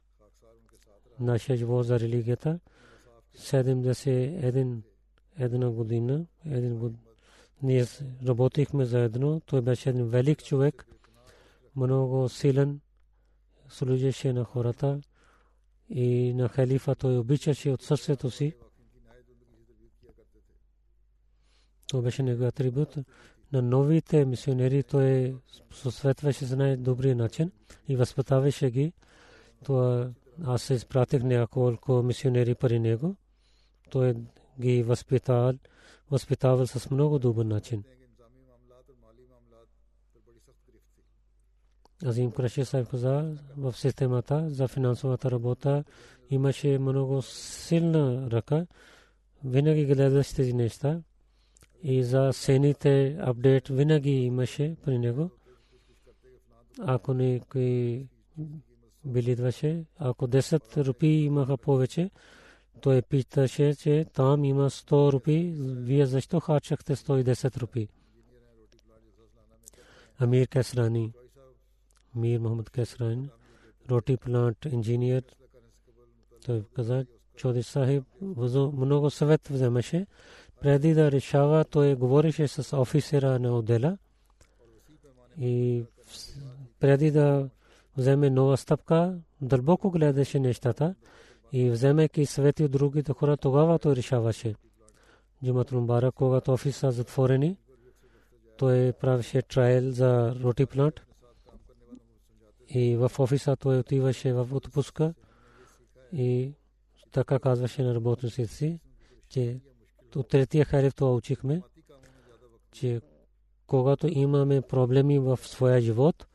нашия живот за религията. 71 една година, един год... ние работихме заедно. Той беше един велик човек, много силен, служеше на хората и на халифа той обичаше от сърцето си. То беше негов атрибут. На новите мисионери той съсветваше за най-добрия начин и възпитаваше ги. Това аз се изпратих няколко мисионери при него. Той ги възпитавал, възпитавал с много добър начин. Азим Краши Сайф каза в системата за финансовата работа имаше много силна ръка. Винаги гледаше тези неща и за сените апдейт винаги имаше при него. Ако някой билидваше, ако 10 рупи имаха повече, той питаше, че там има 100 рупи, вие защо харчахте 110 рупи? Амир Кесрани, Мир Мохаммад Кесрани, роти плант инженер, той каза, Чоди Сахиб много съвет вземаше. Преди да решава, той говореше с офисера на отдела и преди да вземе нова стъпка, дълбоко гледаше нещата и вземайки съвети от другите хора, тогава той решаваше. Джумат Мубарак, когато офиса затворени, той правеше трайл за роти плант и в офиса той отиваше в отпуска и така казваше на работниците си, че от третия халиф това учихме, че когато имаме проблеми в своя живот,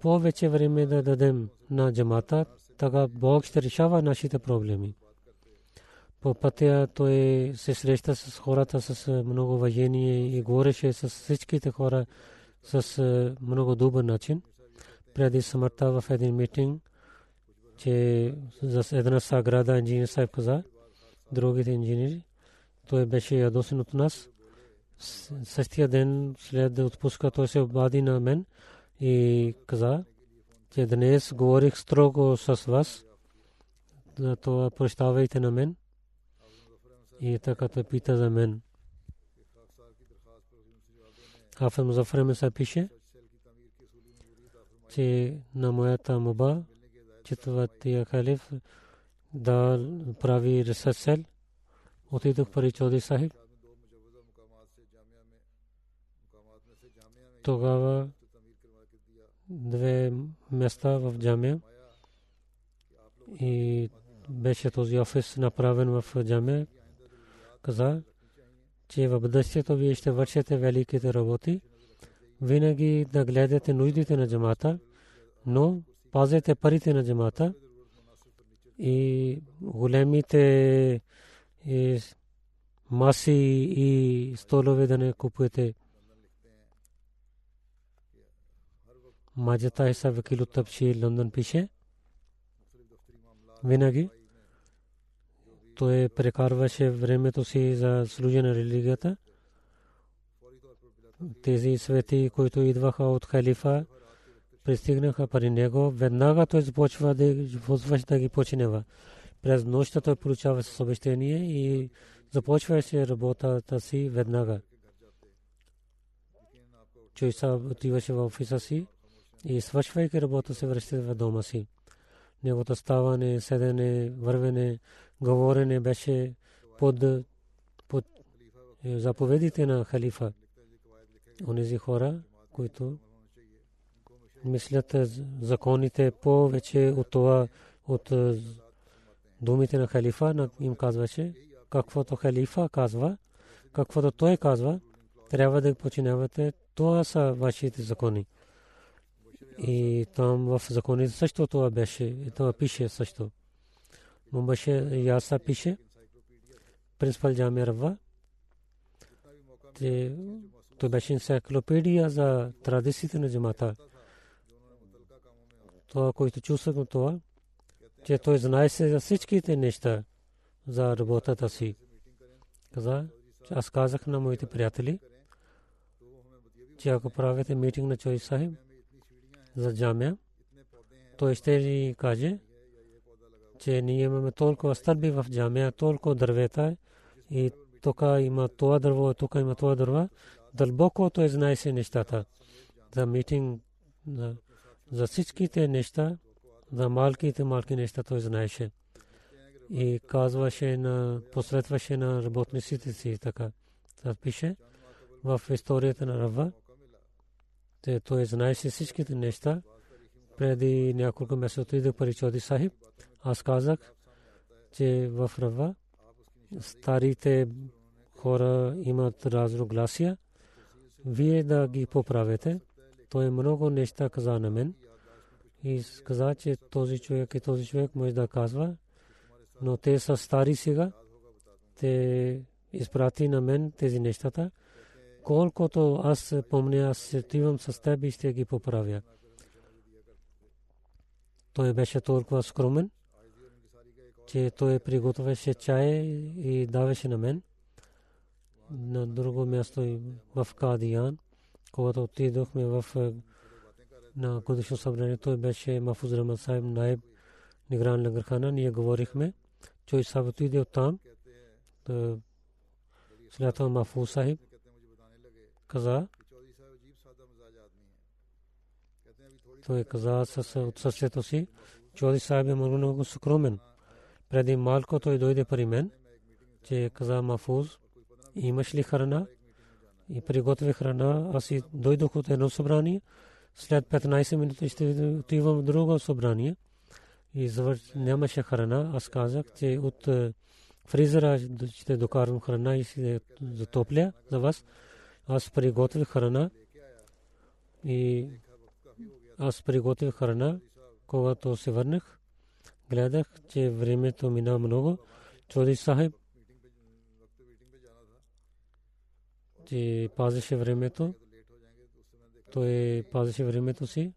повече време да дадем на джамата, така Бог ще решава нашите проблеми. По пътя той се среща с хората с много уважение и говореше с всичките хора с много добър начин. Преди смъртта в един митинг, че за една саграда инженер Сайф каза, другите инженери, той беше ядосен от нас. Същия ден след отпуска той се обади на мен и каза, че днес говорих строго с вас, за това прощавайте на мен. И така той пита за мен. Хафен Музафар ме се пише, че на моята моба четвъртия халиф да прави ресърсел. Отидох при Чоди Сахиб. Тогава две места в джамия и беше този офис направен в джамия. Каза, че в бъдещето вие ще вършите великите работи. Винаги да гледате нуждите на джамата, но пазете парите на джамата и големите маси и столове да не купувате. Маджата Иса Вакил Табшир Лондон пише. Винаги той прекарваше времето си за служение на религията. Тези свети, които идваха от халифа, пристигнаха при него. Веднага той започва да ги починева. През нощта той получава съобщение и започваше работата си веднага. Чойса отиваше в офиса си и свършвайки работа се връща в дома си. Неговото ставане, седене, вървене, говорене беше под, под заповедите на халифа. Онези хора, които мислят законите повече от това, от думите на халифа, им казваше, каквото халифа казва, каквото той казва, трябва да починявате, това са вашите закони. И там в законите също това беше, и това пише също. Мумбаше Яса пише, принципал Джами Рава, че беше енциклопедия за традициите на джамата. Това, който чувствам това, че той знае се за всичките неща за работата си. Каза, аз казах на моите приятели, че ако правите митинг на Чой Сахиб, за джамия, той ще ни каже, че ние имаме толкова стълби в джамия, толкова дървета и тук има това дърво, тук има това дърво. Дълбоко той знае се нещата. За митинг, за всичките неща, за малките малки неща той знаеше. И казваше на, посветваше на работниците си така. Това пише в историята на Рава. Те той знаеше всичките неща. Преди няколко месеца отидох при Чоди Сахиб. Аз казах, че в Рава старите хора имат разногласия. Вие да ги поправите. Той много неща каза на мен. И каза, че този човек и този човек може да казва, но те са стари сега. Те изпрати на мен тези нещата. Колкото аз помня, аз отивам с теб и ще ги поправя. Той беше толкова скромен, че той приготвяше чай и даваше на мен. На друго място в Кадиян, когато отидохме в на годишно събрание, той беше Мафуз Рамад Сайб, Найб, Нигран Лагархана. Ние говорихме, че Саб отиде от там. След това Мафуз Сайб каза, той каза с отсъствието си, Чоди Сайб е много скромен. Преди малко той дойде при мен, че каза Мафуз, имаш ли храна? И приготви храна. Аз и дойдох от едно събрание. След 15 минути ще отивам в друго събрание. И нямаше храна. Аз казах, че от фризера ще докарам храна и ще затопля за вас. Аз приготвих храна и аз приготвих храна, когато се върнах. Гледах, че времето мина много. Чоди Сахиб че пазеше времето. Той пазеше времето си.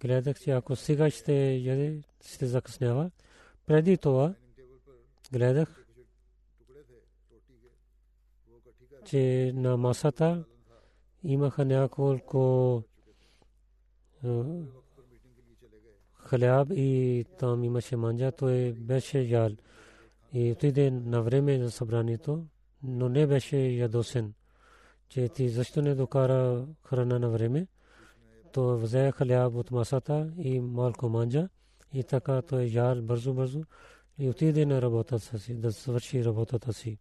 Гледах, че ако сега ще яде, ще закъснява. Преди това гледах, че на масата имаха няколко хляб и там имаше манджа, той беше ял. И отиде на време за събранието, но не беше ядосен, че ти защо не докара храна на време. То взе хляб от масата и малко манджа и така той ял бързо бързо и отиде на работата си, да свърши работата си.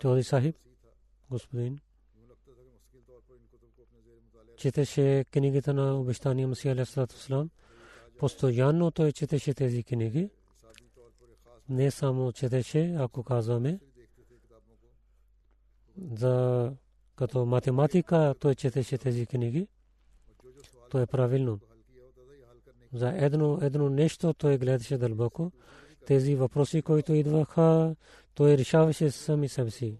Чоди Сахиб, господин, четеше книгите на обещания Масия Алейхиссалам. Постоянно той четеше тези книги. Не само четеше, ако казваме, за като математика той четеше тези книги. То е правилно. За едно, едно нещо той гледаше дълбоко. Тези въпроси, които идваха, той решаваше сами себе си.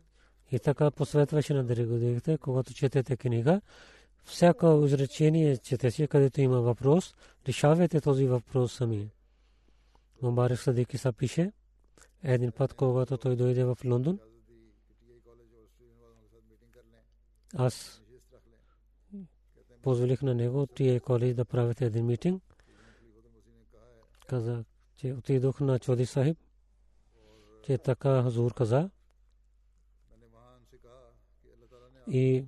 И така посветваше на другите, когато четете книга, всяко изречение четете, където има въпрос, решавайте този въпрос сами. Мубарек Садики са пише, един път, когато той дойде в Лондон, аз позволих на него тия колеж да правите един митинг. Каза, че отидох на Чоди Сахиб, че така Хазур каза. И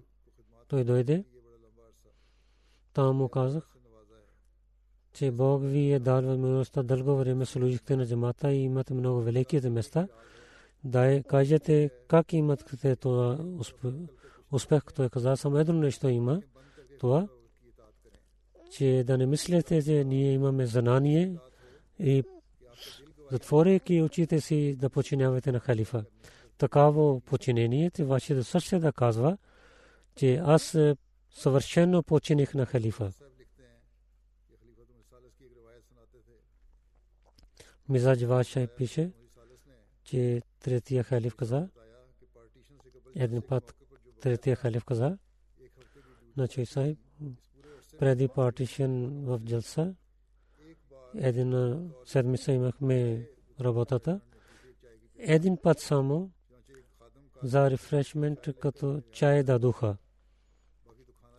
той дойде там му казах, че Бог ви е дал възможността дълго време служихте на джамата и имате много великите места. Да кажете как имате това успех, като е каза, само едно нещо има, това, че да не мислите, че ние имаме знание и затворяйки очите си да починявате на халифа. Такаво починение, че вашето сърце да казва, че аз съвършено починих на халифа. Мизадж Вашай пише, че третия халиф каза, един път третия халиф каза, на Чой Сайб, преди партишен в Джалса, един седмица имахме работата. Един път само за рефрешмент като чай дадуха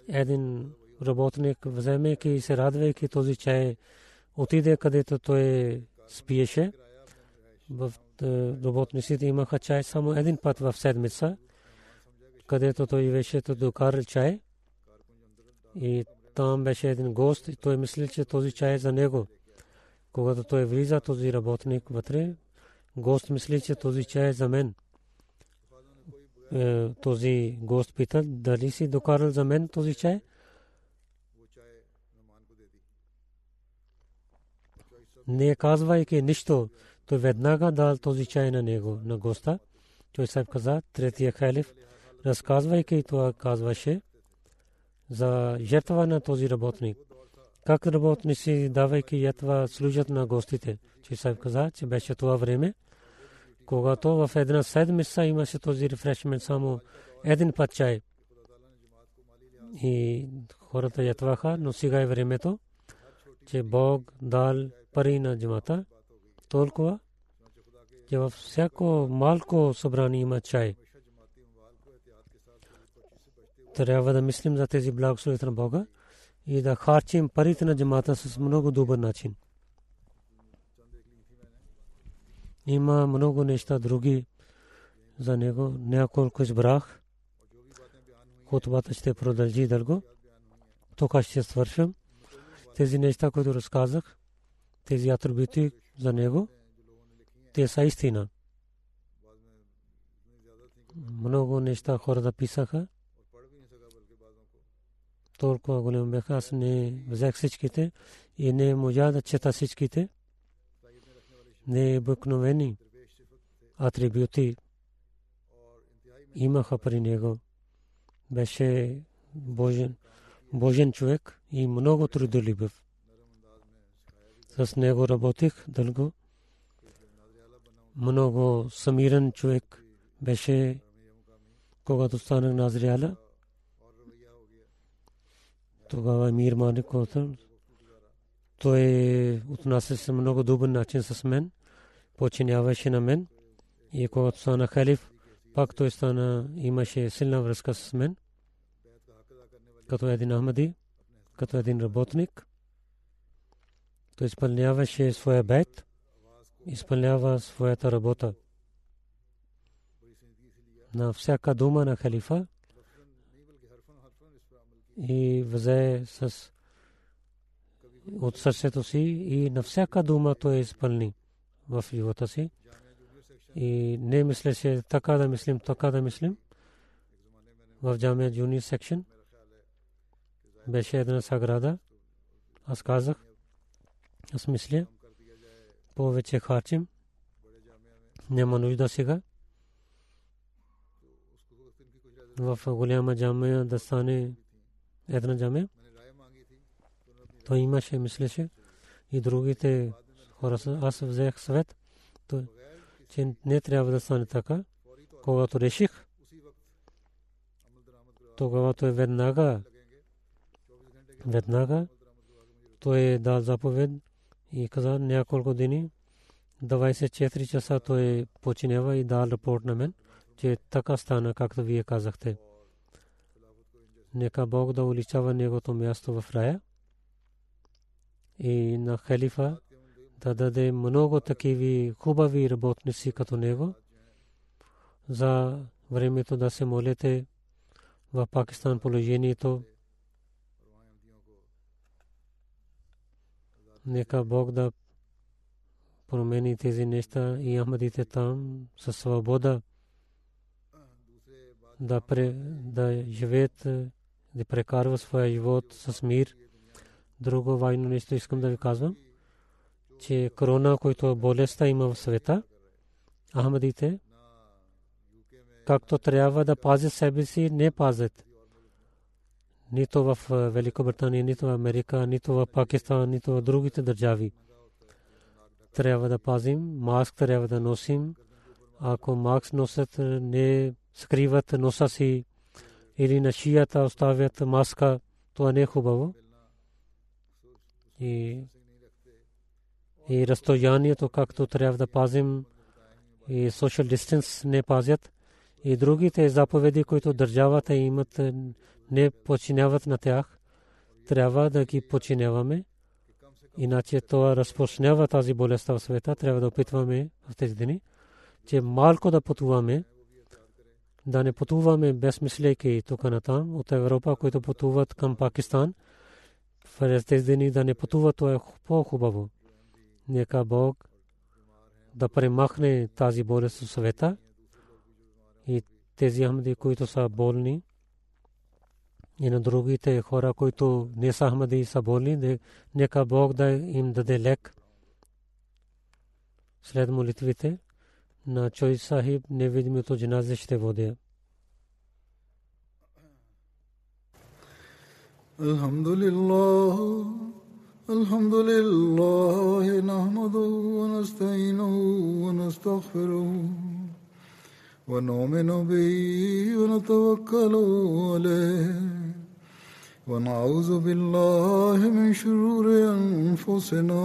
един работник, вземайки и се радвайки този чай отиде където той спиеше. В работниците имаха чай само един път в седмица, където той беше докарал чай. И там беше един гост и той мисли, че този чай е за него. Когато той влиза, този работник вътре, гост мисли, че този чай е за мен. Е, този гост пита, дали си докарал за мен този чай? Не казвайки нищо, той веднага дал този чай на него, на госта. Той сам каза, третия халиф, разказвайки това казваше за жертва на този работник. Как работници, давайки ятва, служат на гостите. Че сам каза, че беше това време, когато в една седмица имаше този рефрешмент само един път чай. И хората ятваха, но сега е времето, че Бог дал пари на джамата, толкова, че във всяко малко събрание има чай. Трябва да мислим за тези благословите на Бога и да харчим парите на джамата с много добър начин. Има много неща други за него. Няколко избрах. Хотбата ще продължи дълго. Тук ще свършим. Тези неща, които разказах, тези атрибути за него, те са истина. Много неща хората писаха. Толкова голям бяха, аз не взех всичките и не можа да чета всичките необикновени атрибути имаха при него. Беше Божен, Божен човек и много трудолюбив. С него работих дълго. Много самирен човек беше, когато станах Назриала. Тогава Мир Маник той отнася се много добър начин с мен, починяваше на мен. И когато стана халиф, пак той стана, имаше силна връзка с мен, като един Ахмади, като един работник. Той изпълняваше своя бед, изпълнява своята работа. На всяка дума на халифа и взе с от сърцето си и на всяка дума той изпълни в живота си. И не мислеше така да мислим, така да мислим. В джамия джуни секшен беше една саграда. Аз казах, аз мисля, повече харчим. Няма нужда сега. В голяма джамия да стане една джамия. Той имаше, мислеше и другите хора. Аз взех съвет, че не трябва да стане така. Когато реших, тогава той веднага, веднага, той е дал заповед и каза няколко дни, 24 часа той починява и дал рапорт на мен, че така стана, както вие казахте. Нека Бог да уличава негото място в рая и на халифа да даде много такиви хубави работници като него за времето да се молите в Пакистан положението. Нека Бог да промени тези неща и Ахмадите там със свобода да, пре, да живеят, да прекарва своя живот с мир. Друго важно нещо искам да ви казвам, че корона, който болестта има в света, Ахмадите, както трябва да пазят себе си, не пазят. Нито в Великобритания, нито в Америка, нито в Пакистан, нито в другите държави. Трябва да пазим, маск трябва да носим. Ако маск носят, не скриват носа си или на шията оставят маска, това не е хубаво и, и разстоянието, както трябва да пазим и social distance не пазят и другите заповеди, които държавата имат, не починяват на тях, трябва да ги починяваме. Иначе това разпространява тази болест в света. Трябва да опитваме в тези дни, че малко да пътуваме, да не пътуваме безмислейки тук на там от Европа, които пътуват към Пакистан. В тези дни да не пътуват, това е по-хубаво. Нека Бог да премахне тази болест в света и тези Ахмади, които са болни, и на другите хора, които не са Ахмади са болни, нека Бог да им даде лек. След молитвите на Чой Сахиб невидимото джаназе ще водя. الحمد لله الحمد لله نحمده ونستعينه ونستغفره ونؤمن به ونتوكل عليه ونعوذ بالله من شرور انفسنا